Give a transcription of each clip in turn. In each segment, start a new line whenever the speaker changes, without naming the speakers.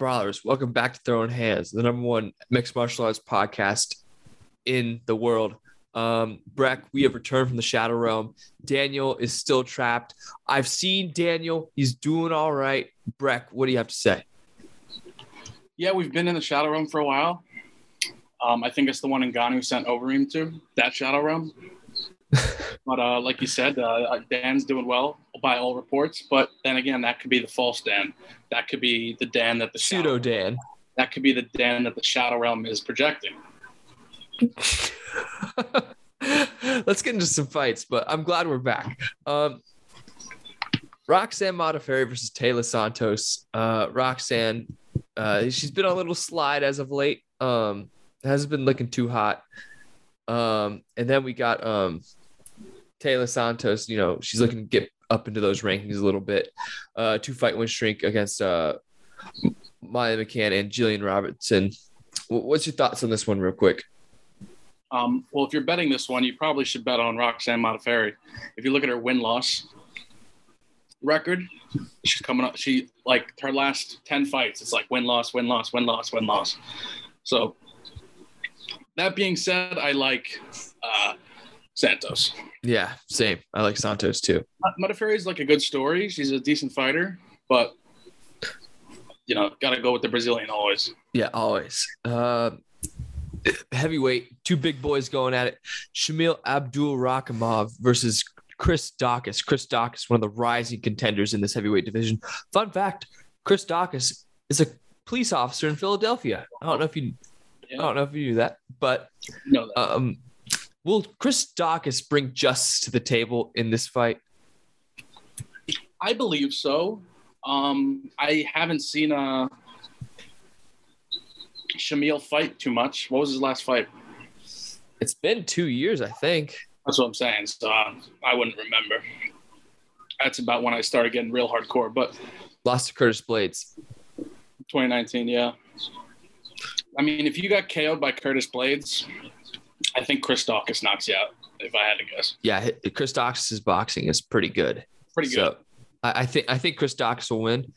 Brawlers? Welcome back to Throwing Hands, the number one mixed martial arts podcast in the world. Um, Breck, we have returned from the Shadow Realm. Daniel is still trapped. I've seen Daniel. He's doing all right. Breck, what do you have to say?
Yeah, we've been in the Shadow Realm for a while. Um, I think it's the one in Ngannou sent Overeem to, that Shadow Realm. but uh, like you said, uh, Dan's doing well by all reports. But then again, that could be the false Dan. That could be the Dan that the
Pseudo Dan.
that could be the Dan that the Shadow Realm is projecting.
Let's get into some fights, but I'm glad we're back. Um, Roxanne Modafferi versus Taylor Santos. Uh, Roxanne, uh, she's been on a little slide as of late. Um, hasn't been looking too hot. Um, and then we got um, Taylor Santos. You know, she's looking to get up into those rankings a little bit. Uh, two fight win streak against uh, Maya McCann and Gillian Robertson. What's your thoughts on this one, real quick?
Um, well, if you're betting this one, you probably should bet on Roxanne Modafferi. If you look at her win loss record, she's coming up. She like her last ten fights. It's like win loss, win loss, win loss, win loss. So that being said, I like uh, Santos.
Yeah, same. I like Santos too.
Modafferi is like a good story. She's a decent fighter, but you know, got to go with the Brazilian always.
Yeah, always. Uh, heavyweight, two big boys going at it. Shamil Abdurakhimov versus Chris Dawkins. Chris Dawkins, one of the rising contenders in this heavyweight division. Fun fact: Chris Dawkins is a police officer in Philadelphia. I don't know if you, I don't know if you knew that, but
No, that.
um, will Chris Dawkins bring justice to the table in this fight?
I believe so. Um, I haven't seen uh, Shamil fight too much. What was his last fight?
It's been two years, I think.
That's what I'm saying. So uh, I wouldn't remember. That's about when I started getting real hardcore. But
Lost to Curtis Blaydes.
2019, yeah. I mean, if you got KO'd by Curtis Blaydes, I think Chris Dawkins knocks you out. If I had to guess,
Yeah, Chris Dawkins' boxing is pretty good.
pretty good.
So I, I think I think Chris Dawkins will win,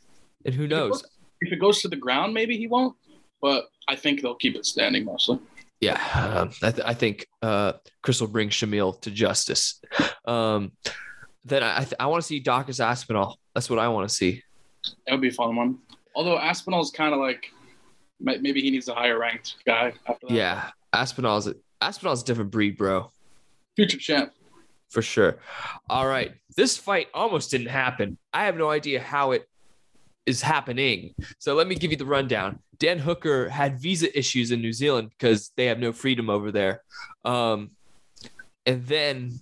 and who knows?
if it goes to the ground, maybe he won't. But I think they'll keep it standing mostly.
Yeah, um, I, th- I think uh, Chris will bring Shamil to justice. Um, then I th- I want to see Dawkins Aspinall. That's what I want to see.
That would be a fun one. Although Aspinall's kind of like maybe he needs a higher ranked guy after that.
Yeah, Aspinall's a, Aspinall's a different breed, bro,
Future champ.
for sure. All right, this fight almost didn't happen. I have no idea how it is happening. So let me give you the rundown. Dan Hooker had visa issues in New Zealand because they have no freedom over there. Um, and then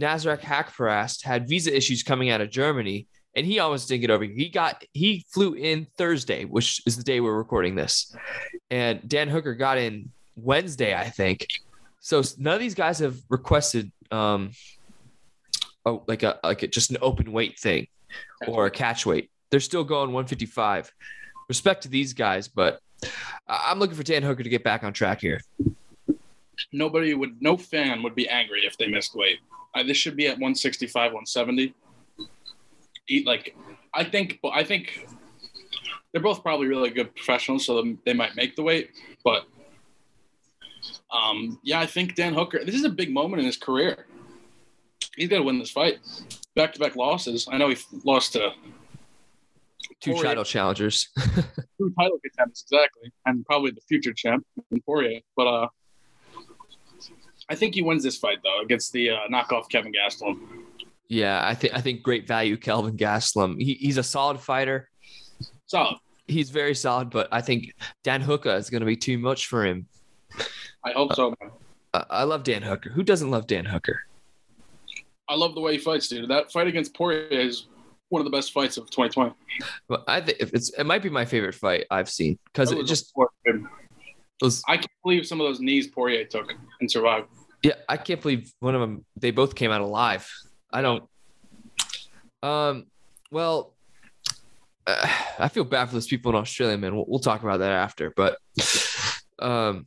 Nasrat Haqparast had visa issues coming out of Germany, and he almost didn't get over here. He got he flew in Thursday, which is the day we're recording this, and Dan Hooker got in Wednesday, I think. So none of these guys have requested um, oh, like a like a, just an open weight thing or a catch weight. They're still going 155. Respect to these guys, but I'm looking for Dan Hooker to get back on track here.
Nobody would, no fan would be angry if they missed weight. Uh, this should be at 165, 170. Eat like, I think, I think they're both probably really good professionals, so they might make the weight. But um, yeah, I think Dan Hooker. This is a big moment in his career. He's got to win this fight. Back to back losses. I know he lost to
Two
Poirier.
title challengers.
two title contenders exactly, and probably the future champ in Poirier. But uh, I think he wins this fight though against the uh, knockoff Kevin Gastelum.
yeah, I think I think great value, Kelvin Gastelum. He, he's a solid fighter.
Solid.
He's very solid, but I think Dan Hooker is going to be too much for him.
I hope so. Man.
I, love Dan Hooker. Who doesn't love Dan Hooker?
I love the way he fights, dude. That fight against Poirier is one of the best fights of 2020.
But I think it's it might be my favorite fight I've seen because it just was,
I can't believe some of those knees Poirier took and survived.
Yeah, I can't believe one of them. They both came out alive. I don't. Um. Well, uh, I feel bad for those people in Australia, man. We'll, we'll talk about that after. But, um,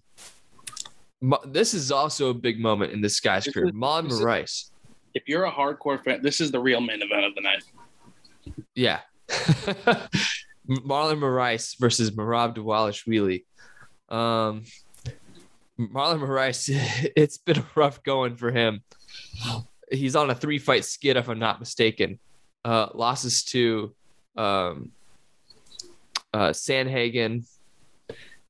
this is also a big moment in this guy's
This
career.
is-
Mon Rice.
If you're a hardcore fan, this is the real main event of the night.
Yeah. Marlon Moraes versus Merab Dvalishvili. Um, Marlon Moraes, it's been a rough going for him. He's on a three fight skid, if I'm not mistaken. Uh, losses to um, uh, Sandhagen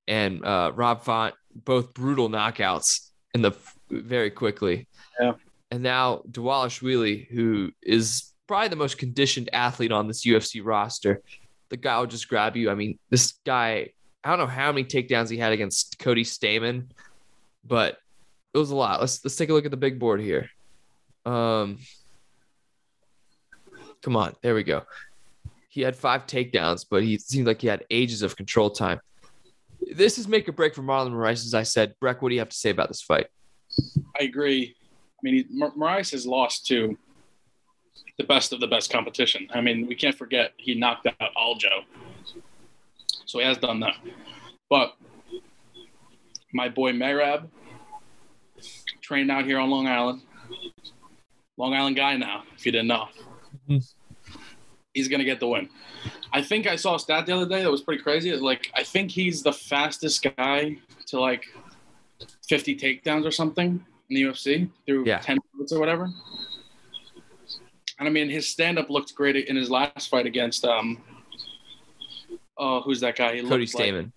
and uh, Rob Font, both brutal knockouts in the very quickly.
Yeah.
And now Dvalishvili, who is probably the most conditioned athlete on this UFC roster. The guy will just grab you. I mean, this guy, I don't know how many takedowns he had against Cody Stamann, but it was a lot. Let's let's take a look at the big board here. Um come on, there we go. He had five takedowns, but he seemed like he had ages of control time. This is make or break for Marlon Moraes, as I said. Breck, what do you have to say about this fight?
I agree. I mean, he- Mar- Moraes has lost to the best of the best competition. I mean, we can't forget he knocked out Aljo. So he has done that. But my boy Merab trained out here on Long Island. Long Island guy now, if you didn't know.
Mhm.
He's going to get the win. I think I saw a stat the other day that was pretty crazy. Like, I think he's the fastest guy to like 50 takedowns or something in the UFC through
Yeah.
10 minutes or whatever. And I mean, his stand up looked great in his last fight against, um, oh, who's that guy? He
Cody
looks like-
Stamann.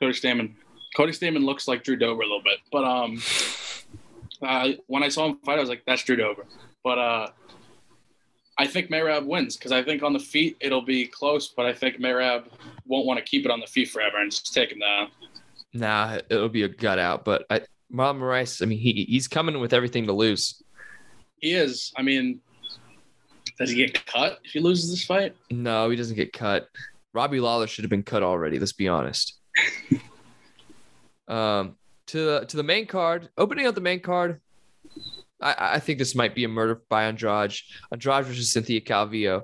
Cody Stamann. Cody Stamann looks like Drew Dober a little bit, but um, uh, when I saw him fight, I was like, "That's Drew Dober." But uh, I think Merab wins because I think on the feet it'll be close, but I think Merab won't want to keep it on the feet forever and just take him down.
Nah, it'll be a gut out. But I, Marlon Moraes, I mean, he he's coming with everything to lose.
He is. I mean, does he get cut if he loses this fight?
No, he doesn't get cut. Robbie Lawler should have been cut already. Let's be honest. um, to the to the main card, opening up the main card. I, I think this might be a murder by Andrade. Andrade versus Cynthia Calvillo.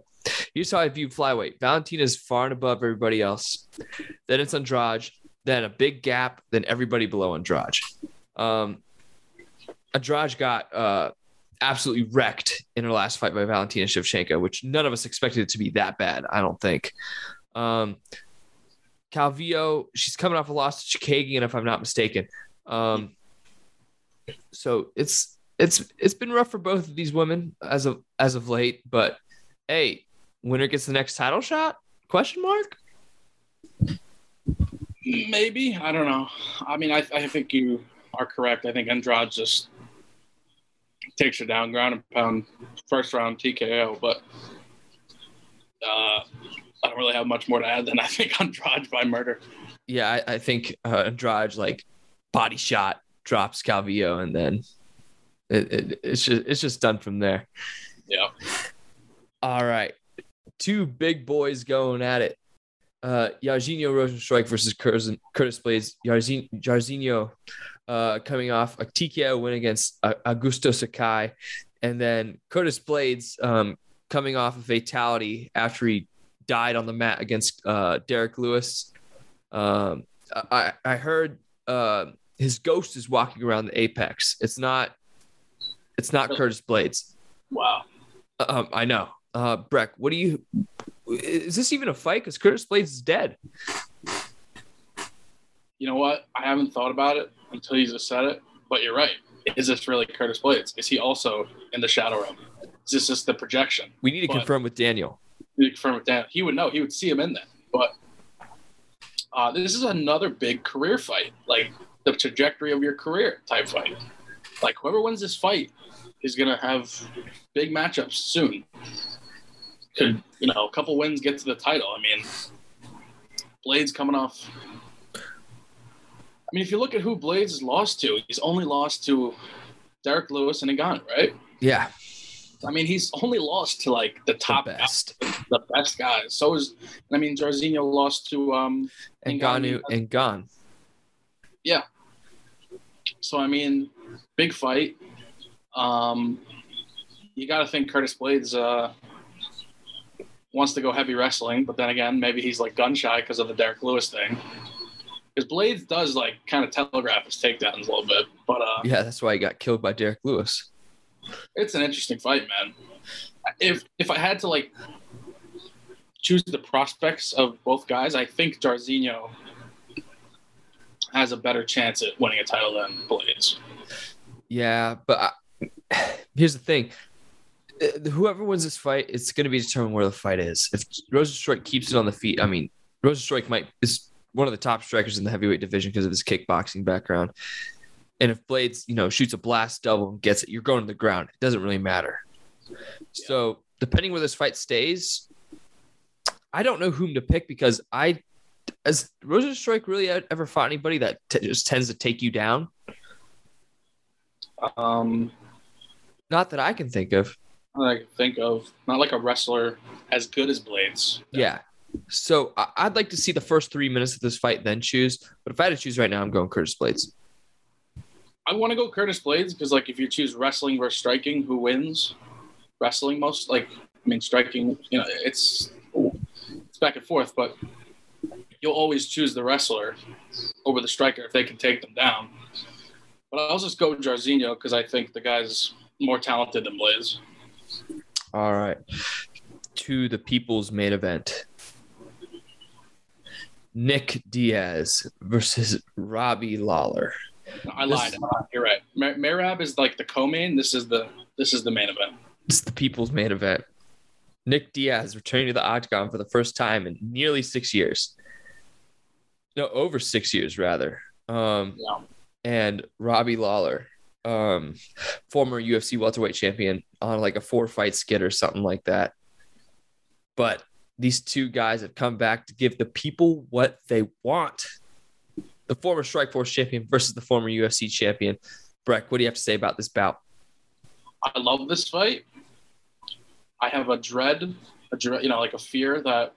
Here's how I view flyweight. Valentina is far and above everybody else. Then it's Andrade. Then a big gap. Then everybody below Andrade. Um, Andrade got uh, absolutely wrecked in her last fight by Valentina Shevchenko, which none of us expected it to be that bad. I don't think. Um, Calvillo, she's coming off a loss to Chookagian, if I'm not mistaken. Um, so it's it's it's been rough for both of these women as of as of late. But hey, winner gets the next title shot? Question mark.
Maybe I don't know. I mean, I, I think you are correct. I think Andrade just takes her down, ground and pound, first round TKO. But uh, I don't really have much more to add than I think Andrade by murder.
Yeah, I, I think uh, Andrade like body shot drops Calvillo, and then it, it, it's just it's just done from there.
Yeah.
All right. Two big boys going at it. Uh, Jairzinho Rozenstruik versus Curtis, Curtis Blaydes. Yarzin, Jairzinho uh, coming off a TKO win against uh, Augusto Sakai. And then Curtis Blaydes um, coming off a fatality after he died on the mat against uh, Derrick Lewis. Um, I, I heard uh, his ghost is walking around the apex. It's not. It's not Curtis Blaydes.
Wow.
Um, I know. Uh, Breck, what do you? Is this even a fight? Because Curtis Blaydes is dead.
You know what? I haven't thought about it until you just said it. But you're right. Is this really Curtis Blaydes? Is he also in the shadow realm? Is this just the projection?
We need to
But-
confirm with Daniel.
You confirm with Dan. He would know. He would see him in there. But uh, this is another big career fight, like the trajectory of your career type fight. Like whoever wins this fight is gonna have big matchups soon. Could you know a couple wins get to the title? I mean, Blaydes coming off. I mean, if you look at who Blaydes has lost to, he's only lost to Derrick Lewis and Ngannou, right?
Yeah,
I mean, he's only lost to like the
the
top
best.
the best guys. So is I mean, Jairzinho lost to um.
And
Ngannou.
Ganu and Gane. Yeah.
So I mean, big fight. Um, you got to think Curtis Blaydes uh wants to go heavy wrestling, but then again, maybe he's like gun shy because of the Derrick Lewis thing. Because Blaydes does like kind of telegraph his takedowns a little bit, but uh,
Yeah, that's why he got killed by Derrick Lewis.
it's an interesting fight, man. If if I had to like choose the prospects of both guys, I think Jairzinho has a better chance at winning a title than Blaydes.
Yeah, but I, here's the thing: Uh, whoever wins this fight, it's going to be determined where the fight is. If Rozenstruik keeps it on the feet, I mean, Rozenstruik might is one of the top strikers in the heavyweight division because of his kickboxing background. And if Blaydes, you know, shoots a blast double and gets it, you're going to the ground. It doesn't really matter. So depending where this fight stays, I don't know whom to pick because I, has Rozenstruik really ever fought anybody that t- just tends to take you down?
Um,
Not that I can think of.
I can think of not like a wrestler as good as Blaydes.
Yeah. So I- I'd like to see the first three minutes of this fight, then choose. But if I had to choose right now, I'm going Curtis Blaydes.
I want to go Curtis Blaydes because, like, if you choose wrestling versus striking, who wins? Wrestling most, like, I mean, striking. You know, it's it's back and forth, but you'll always choose the wrestler over the striker if they can take them down. But I'll just go Jairzinho because I think the guy's more talented than Blaydes.
All right. To the people's main event. Nick Diaz versus Robbie Lawler.
I
This-
lied. You're right. Merab is like the co-main. This is the this is the main event.
It's the people's main event. Nick Diaz returning to the octagon for the first time in nearly six years. No, over six years rather. Um,
Yeah.
And Robbie Lawler, um, former UFC welterweight champion, on like a four fight skid or something like that. But these two guys have come back to give the people what they want. The former Strikeforce champion versus the former UFC champion. Breck, what do you have to say about this bout?
I love this fight. I have a dread, a dread, you know, like a fear that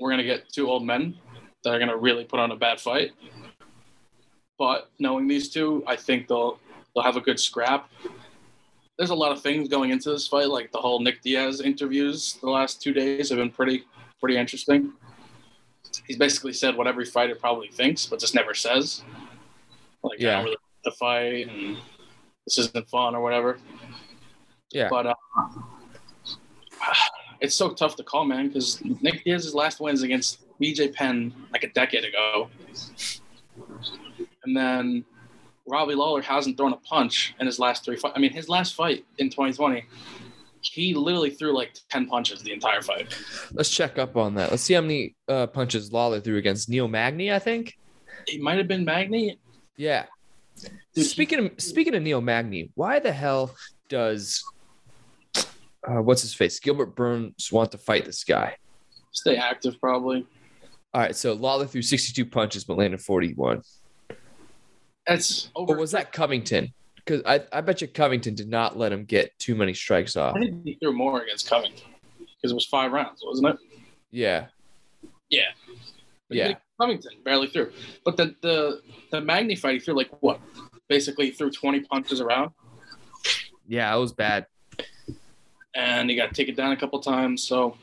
we're gonna get two old men that are gonna really put on a bad fight. But knowing these two, I think they'll they'll have a good scrap. There's a lot of things going into this fight, like the whole Nick Diaz interviews the last two days have been pretty pretty interesting. He's basically said what every fighter probably thinks, but just never says. Like I
Yeah.
don't really like the fight and this isn't fun or whatever.
Yeah.
But uh, it's so tough to call, man, because Nick Diaz's last wins against BJ Penn like a decade ago. And then Robbie Lawler hasn't thrown a punch in his last three fights. I mean, his last fight in 2020, he literally threw like 10 punches the entire fight.
Let's check up on that. Let's see how many uh, punches Lawler threw against Neil Magny, I think.
It might have been Magny.
Yeah.
Dude,
speaking of speaking of Neil Magny, why the hell does uh, what's his face Gilbert Burns want to fight this guy?
Stay active, probably.
All right, so Lawler threw 62 punches but landed 41.
That's over.
Or was that Covington? Because I, I bet you Covington did not let him get too many strikes off.
I think he threw more against Covington because it was five rounds, wasn't it?
Yeah,
Yeah. But
Yeah.
Covington barely threw. But the the the Magny fight, he threw like what? Basically, threw 20 punches around,
yeah, it was bad.
and he got taken down a couple times. So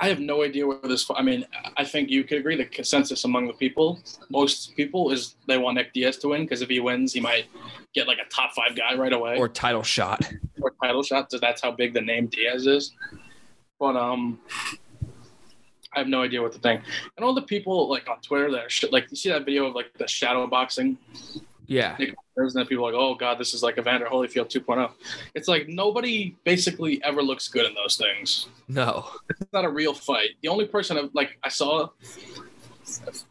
I have no idea where this. I mean, I think you could agree the consensus among the people, most people, is they want Nick Diaz to win because if he wins, he might get like a top five guy right away
Or title shot.
or title shot. So that's how big the name Diaz is. But um, I have no idea what to think. And all the people like on Twitter that are sh- like, you see that video of like the shadow boxing
Yeah,
Nick Diaz, and then people are like, oh god, this is like Evander Holyfield 2.0. It's like nobody basically ever looks good in those things.
no.
It's not a real fight. The only person I, like I saw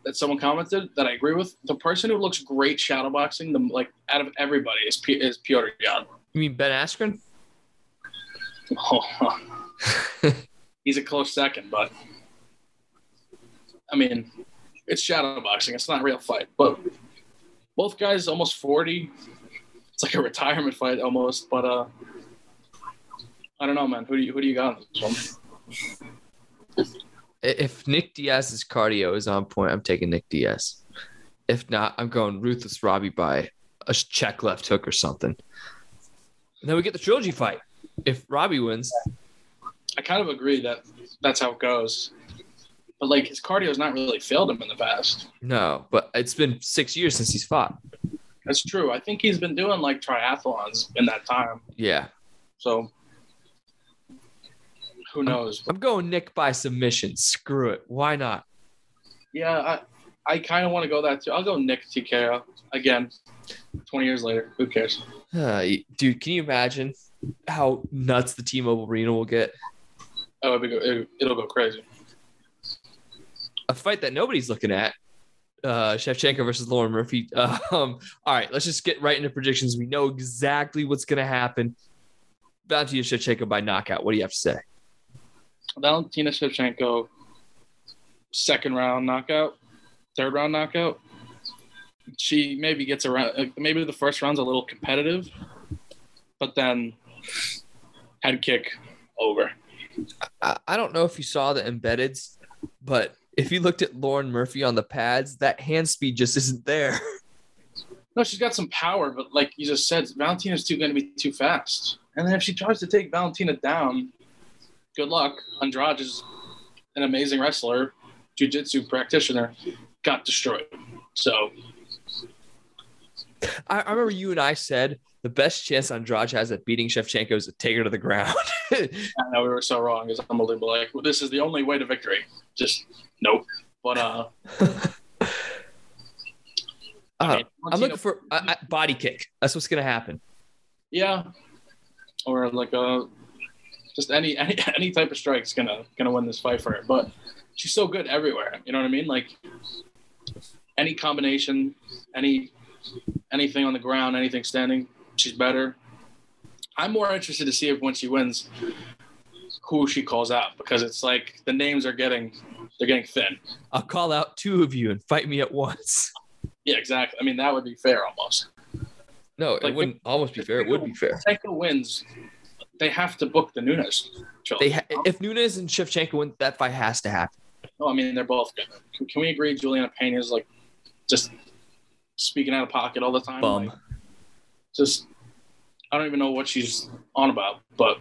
that someone commented that I agree with, the person who looks great shadowboxing, the like out of everybody is P- is Petr Yan.
You mean Ben Askren?
Oh, he's a close second, but I mean, it's shadowboxing. It's not a real fight, but both guys almost 40. It's like a retirement fight almost, but uh, I don't know, man. Who do you who do you got on this one?
If Nick Diaz's cardio is on point, I'm taking Nick Diaz. If not, I'm going ruthless Robbie by a check left hook or something. And then we get the trilogy fight. If Robbie wins,
I kind of agree that that's how it goes. But like his cardio's not really failed him in the past.
no, but it's been six years since he's fought.
That's true. I think he's been doing like triathlons in that time.
Yeah.
So who knows?
I'm going Nick by submission. Screw it. Why not?
Yeah, I, I kind of want to go that too. I'll go Nick TKO again. 20 years later. Who cares?
Uh, dude, can you imagine how nuts the T-Mobile Arena will get?
Oh, it'll go, it'll go crazy.
A fight that nobody's looking at. Uh, Shevchenko versus Lauren Murphy. Um, all right, let's just get right into predictions. We know exactly what's going to happen. Valentina Shevchenko by knockout. What do you have to say?
Valentina Shevchenko, second round knockout, third round knockout. She maybe gets around. uh, Maybe the first round's a little competitive, but then head kick over.
I, I don't know if you saw the embeddeds, but if you looked at Lauren Murphy on the pads, that hand speed just isn't there.
No, she's got some power, but like you just said, Valentina's too going to be too fast. And then if she tries to take Valentina down, good luck. Andrade is an amazing wrestler, jiu-jitsu practitioner, got destroyed. So
I, I remember you and I said the best chance Andrade has at beating Shevchenko is to take her to the ground.
I know we were so wrong. It's unbelievable. Like well, this is the only way to victory. Just nope. But uh,
Uh,
mean,
I'm looking for a, a body kick. That's what's gonna happen.
yeah, or like a just any any any type of strike's gonna gonna win this fight for her. But she's so good everywhere. You know what I mean? Like any combination, any anything on the ground, anything standing, she's better. I'm more interested to see if when she wins, who she calls out because it's like the names are getting they're getting thin.
I'll call out two of you and fight me at once.
Yeah, exactly. I mean that would be fair almost.
No, it wouldn't almost be fair. It would be fair.
Shevchenko wins, they have to book the Nunes.
They ha- if Nunes and Shevchenko win, that fight has to happen.
No, I mean they're both good. Can, can we agree Julianna Peña is like just speaking out of pocket all the time?
Bum.
Like, just I don't even know what she's on about, but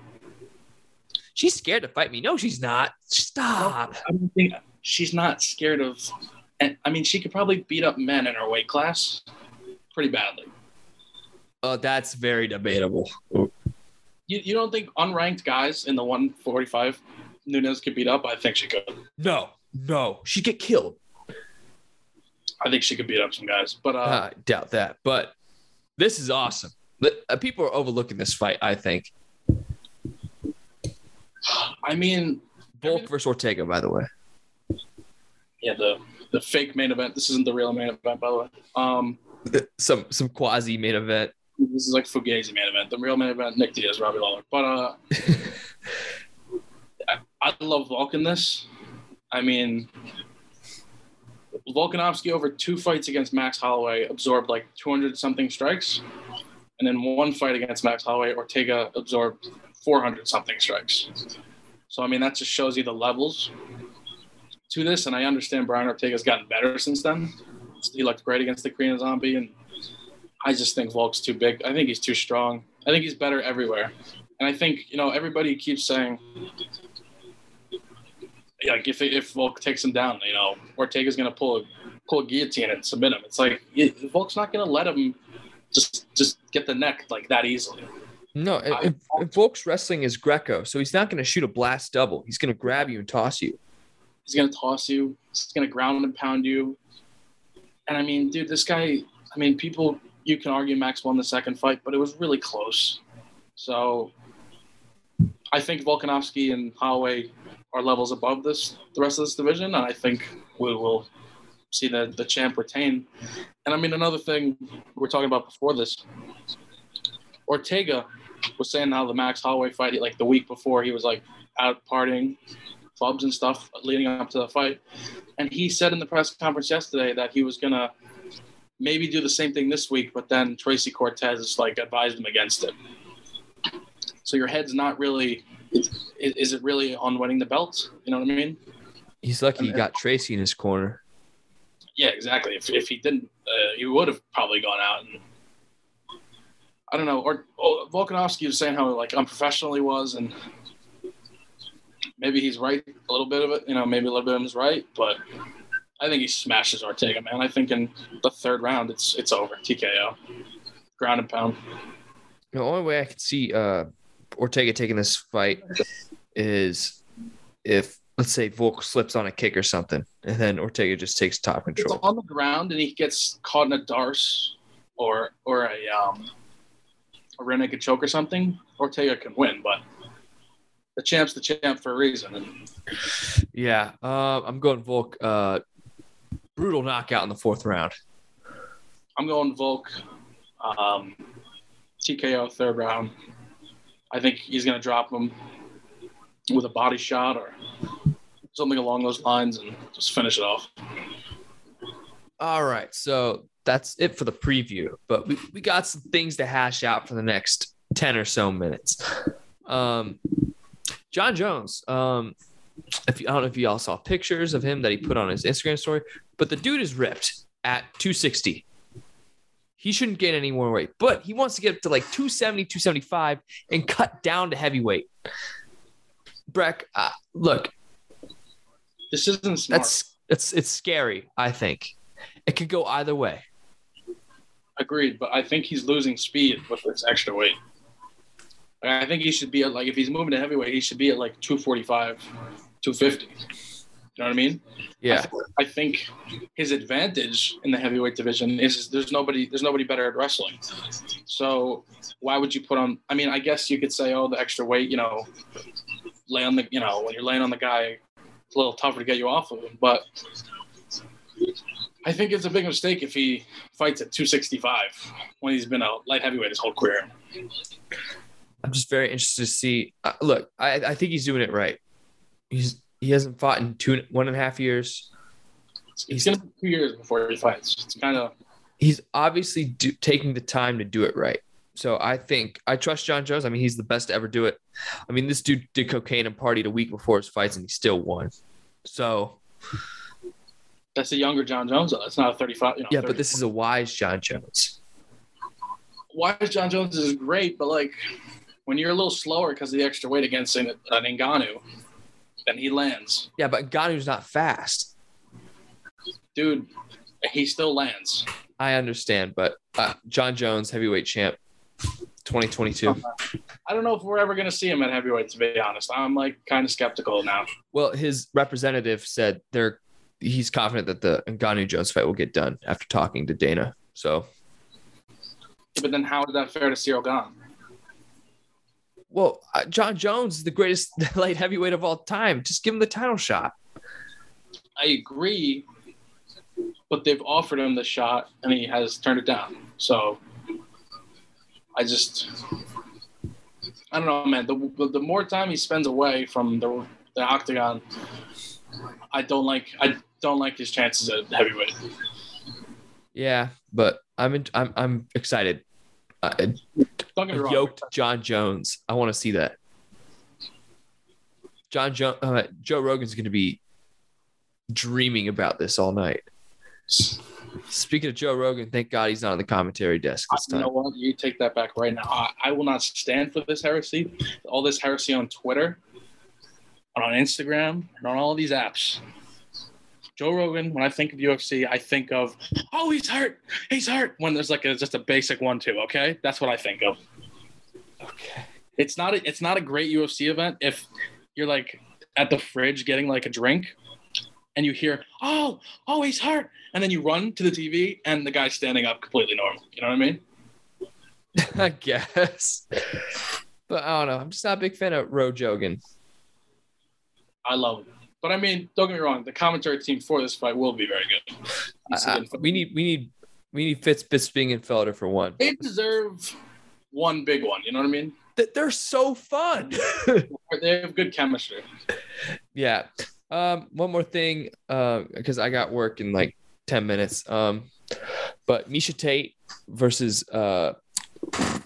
She's scared to fight me. No, she's not. Stop.
I don't think she's not scared of. And I mean, she could probably beat up men in her weight class pretty badly.
Oh, that's very debatable.
You, you don't think unranked guys in the 145 Nunes could beat up? I think she could.
No, no, she'd get killed.
I think she could beat up some guys, but uh,
I doubt that. But this is awesome. Uh, People are overlooking this fight. I think
I mean,
Volk versus Ortega. By the way,
yeah, the the fake main event. This isn't the real main event, by the way. Um,
some some quasi main event.
this is like Fugazi main event. The real main event, Nick Diaz, Robbie Lawler. But uh, I, I love Volk in this. I mean, Volkanovski over two fights against Max Holloway absorbed like 200 something strikes, and then one fight against Max Holloway, Ortega absorbed 400 something strikes. So I mean, that just shows you the levels to this. And I understand Brian Ortega's gotten better since then. He looked great against the Korean Zombie, and I just think Volk's too big. I think he's too strong. I think he's better everywhere. And I think, you know, everybody keeps saying, like, if, if Volk takes him down, you know, Ortega's going to pull a, pull a guillotine and submit him. It's like, Volk's not going to let him just just get the neck like that easily.
No,
I-
if Volk's wrestling is Greco, so he's not going to shoot a blast double. He's going to grab you and toss you.
He's going to toss you. He's going to ground and pound you. And I mean, dude, this guy, I mean, people, you can argue Max won the second fight, but it was really close. So I think Volkanovski and Holloway are levels above this, the rest of this division. And I think we will see the, the champ retain. And I mean, another thing we we're talking about before this, Ortega was saying how the Max Holloway fight, like the week before, he was like out partying clubs and stuff leading up to the fight. And he said in the press conference yesterday that he was gonna maybe do the same thing this week, but then Tracy Cortez is like advised him against it. So your head's not really. Is, is it really on winning the belt? You know what I mean?
He's lucky he got Tracy in his corner.
Yeah, exactly. If, if he didn't, uh, he would have probably gone out and I don't know. Or oh, Volkanovski was saying how like unprofessional he was, and maybe he's right a little bit of it. You know, maybe a little bit of him is right, but I think he smashes Ortega, man. I think in the third round, it's it's over. TKO, ground and pound.
The only way I could see uh, Ortega taking this fight is if let's say Volk slips on a kick or something, and then Ortega just takes top
If it's
control.
on the ground and he gets caught in a darce or or a um a naked choke or something, Ortega can win. But the champ's the champ for a reason. And
Yeah, uh, I'm going Volk. Uh, brutal knockout in the fourth round.
I'm going Volk, um, TKO third round. I think he's gonna drop him with a body shot or something along those lines and just finish it off.
All right, so that's it for the preview, but we, we got some things to hash out for the next 10 or so minutes. Um, Jon Jones, um, if you, I don't know if you all saw pictures of him that he put on his Instagram story, but the dude is ripped at 260. He shouldn't gain any more weight, but he wants to get up to like 270, 275 and cut down to heavyweight. Breck, uh, look,
This isn't smart.
that's it's it's scary, I think. It could go either way.
Agreed, but I think he's losing speed with this extra weight. I think he should be at like if he's moving to heavyweight, he should be at like 245, 250. You know what I mean?
Yeah.
I think his advantage in the heavyweight division is there's nobody there's nobody better at wrestling. So why would you put on? I mean, I guess you could say, oh, the extra weight, you know, lay on the you know when you're laying on the guy, it's a little tougher to get you off of him. But I think it's a big mistake if he fights at 265 when he's been a light heavyweight his whole career.
I'm just very interested to see. Uh, look, I, I think he's doing it right. He's he hasn't fought in two one and a half years.
It's, it's gonna be two years before he fights. It's kind of
He's obviously do, taking the time to do it right. So I think I trust Jon Jones. I mean, he's the best to ever do it. I mean, this dude did cocaine and partied a week before his fights, and he still won. So
that's a younger Jon Jones. Though. That's not a 35. You know,
yeah,
30.
but this is a wise Jon Jones.
Wise Jon Jones is great, but like when you're a little slower because of the extra weight against an, an Ngannou, then he lands,
Yeah, but Ngannou's not fast.
dude. He still lands.
I understand, but uh, Jon Jones, heavyweight champ, 2022.
I don't know if we're ever gonna see him at heavyweight. To be honest, I'm like kind of skeptical now.
Well, his representative said they're he's confident that the Ngannou Jones fight will get done after talking to Dana. So,
But then how is that fair to Ciryl Gane?
Well, uh, Jon Jones is the greatest light heavyweight of all time. Just give him the title shot.
I agree, but they've offered him the shot and he has turned it down. So I just, I don't know, man. The, the more time he spends away from the, the octagon, I don't like. I don't like his chances at heavyweight.
Yeah, but I'm in, I'm I'm excited. Uh,
Don't get me wrong.
yoked Jon Jones. I want to see that. John jo- uh, Joe Rogan's going to be dreaming about this all night. Speaking of Joe Rogan, thank God he's not on the commentary desk this
You know what? You take that back right now. I, I will not stand for this heresy. All this heresy on Twitter, and on Instagram, and on all these apps. Joe Rogan, when I think of UFC, I think of, oh, he's hurt. He's hurt. When there's like a, just a basic one, two. Okay, that's what I think of.
Okay.
It's not a, it's not a great UFC event if you're like at the fridge getting like a drink, and you hear, oh, oh, he's hurt, and then you run to the TV and the guy's standing up completely normal. You know what I mean?
I guess. But I don't know. I'm just not a big fan of Ro Jogan.
I love it. But I mean, don't get me wrong. The commentary team for this fight will be very good. It's a
I- I-
good fight.
we need we need we need Fitz Bisping and Felder for one.
they deserve one big one. You know what I mean?
That they're so fun.
They have good chemistry.
Yeah. Um, one more thing, because I got work in like 10 minutes. Um, but Miesha Tate versus uh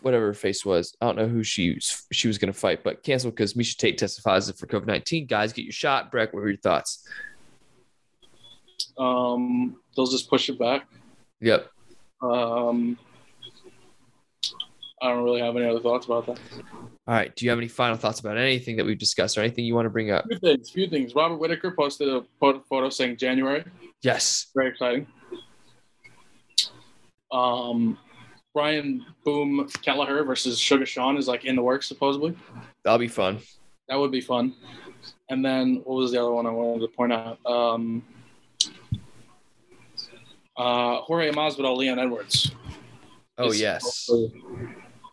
whatever her face was. I don't know who she was, she was gonna fight, but canceled because Miesha Tate testifies for COVID 19. Guys, get your shot. Breck, what were your thoughts?
Um, they'll just push it back.
Yep.
Um, I don't really have any other thoughts about that.
All right. Do you have any final thoughts about anything that we've discussed or anything you want to bring up?
Few things. Few things. Robert Whitaker posted a photo photo saying January.
Yes.
Very exciting. Um, Brian Boom Kelleher versus Sugar Sean is like in the works supposedly.
That'll be fun.
That would be fun. And then what was the other one I wanted to point out? Um, uh, Jorge Masvidal, Leon Edwards.
Oh, yes.
Supposedly,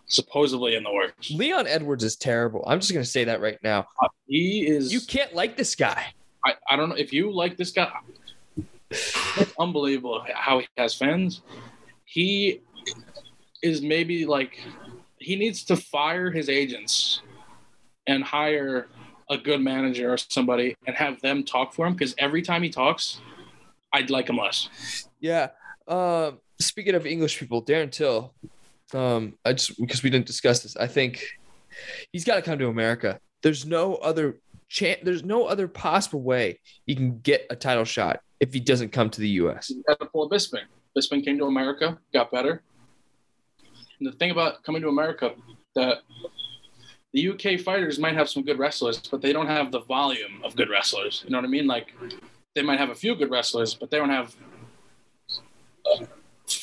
supposedly in the works.
Leon Edwards is terrible. I'm just going to say that right now.
He is.
You can't like this guy.
I, I don't know if you like this guy. It's unbelievable how he has fans. He is maybe like he needs to fire his agents and hire a good manager or somebody and have them talk for him because every time he talks, I'd like him less.
Yeah. Um, speaking of English people, Darren Till, um, I just because we didn't discuss this, I think he's got to come to America. There's no other chance. There's no other possible way he can get a title shot if he doesn't come to the U.S.
Got to pull a Bisping. Bisping came to America, got better. The thing about coming to America, that the UK fighters might have some good wrestlers, but they don't have the volume of good wrestlers. You know what I mean? Like they might have a few good wrestlers, but they don't have, uh,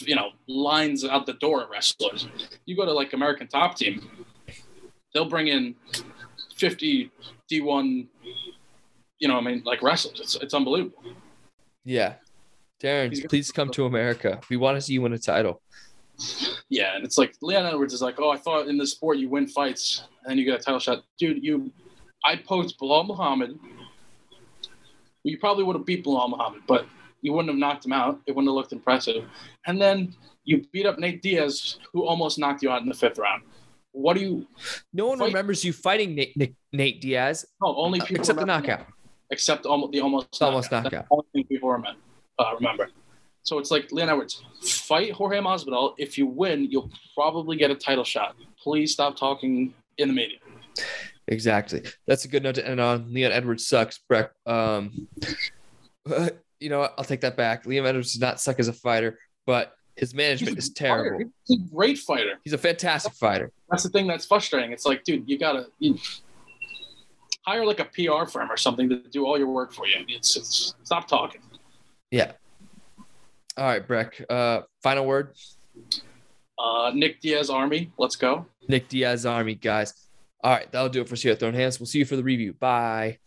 you know, lines out the door of wrestlers. You go to like American Top Team, they'll bring in 50 D1, you know, I mean, like wrestlers. It's, it's unbelievable.
Yeah. Darren, please come to America. We want to see you win a title.
Yeah, and it's like Leon Edwards is like, oh, I thought in this sport you win fights and then you get a title shot, dude. You, I posed Belal Muhammad. You probably would have beat Belal Muhammad, but you wouldn't have knocked him out. It wouldn't have looked impressive. And then you beat up Nate Diaz, who almost knocked you out in the fifth round. What do you?
No one
Fight-
remembers you fighting Nate, Nate, Nate Diaz
No, only
uh,
people
except the knockout.
Except almost the almost
almost
knockout.
knockout.
Only thing people remember. Uh, remember. So it's like Leon Edwards, fight Jorge Masvidal. If you win, you'll probably get a title shot. Please stop talking in the media.
Exactly. That's a good note to end on. Leon Edwards sucks. Breck. Um, you know what? I'll take that back. Leon Edwards does not suck as a fighter, but his management is terrible.
fighter. He's a great fighter.
He's a fantastic fighter.
That's the thing that's frustrating. It's like, dude, you gotta you, hire like a PR firm or something to do all your work for you. It's, it's stop talking.
Yeah. All right, Breck. Uh, final word.
Uh, Nick Diaz Army, let's go.
Nick Diaz Army, guys. All right, that'll do it for See Throne Hands. We'll see you for the review. Bye.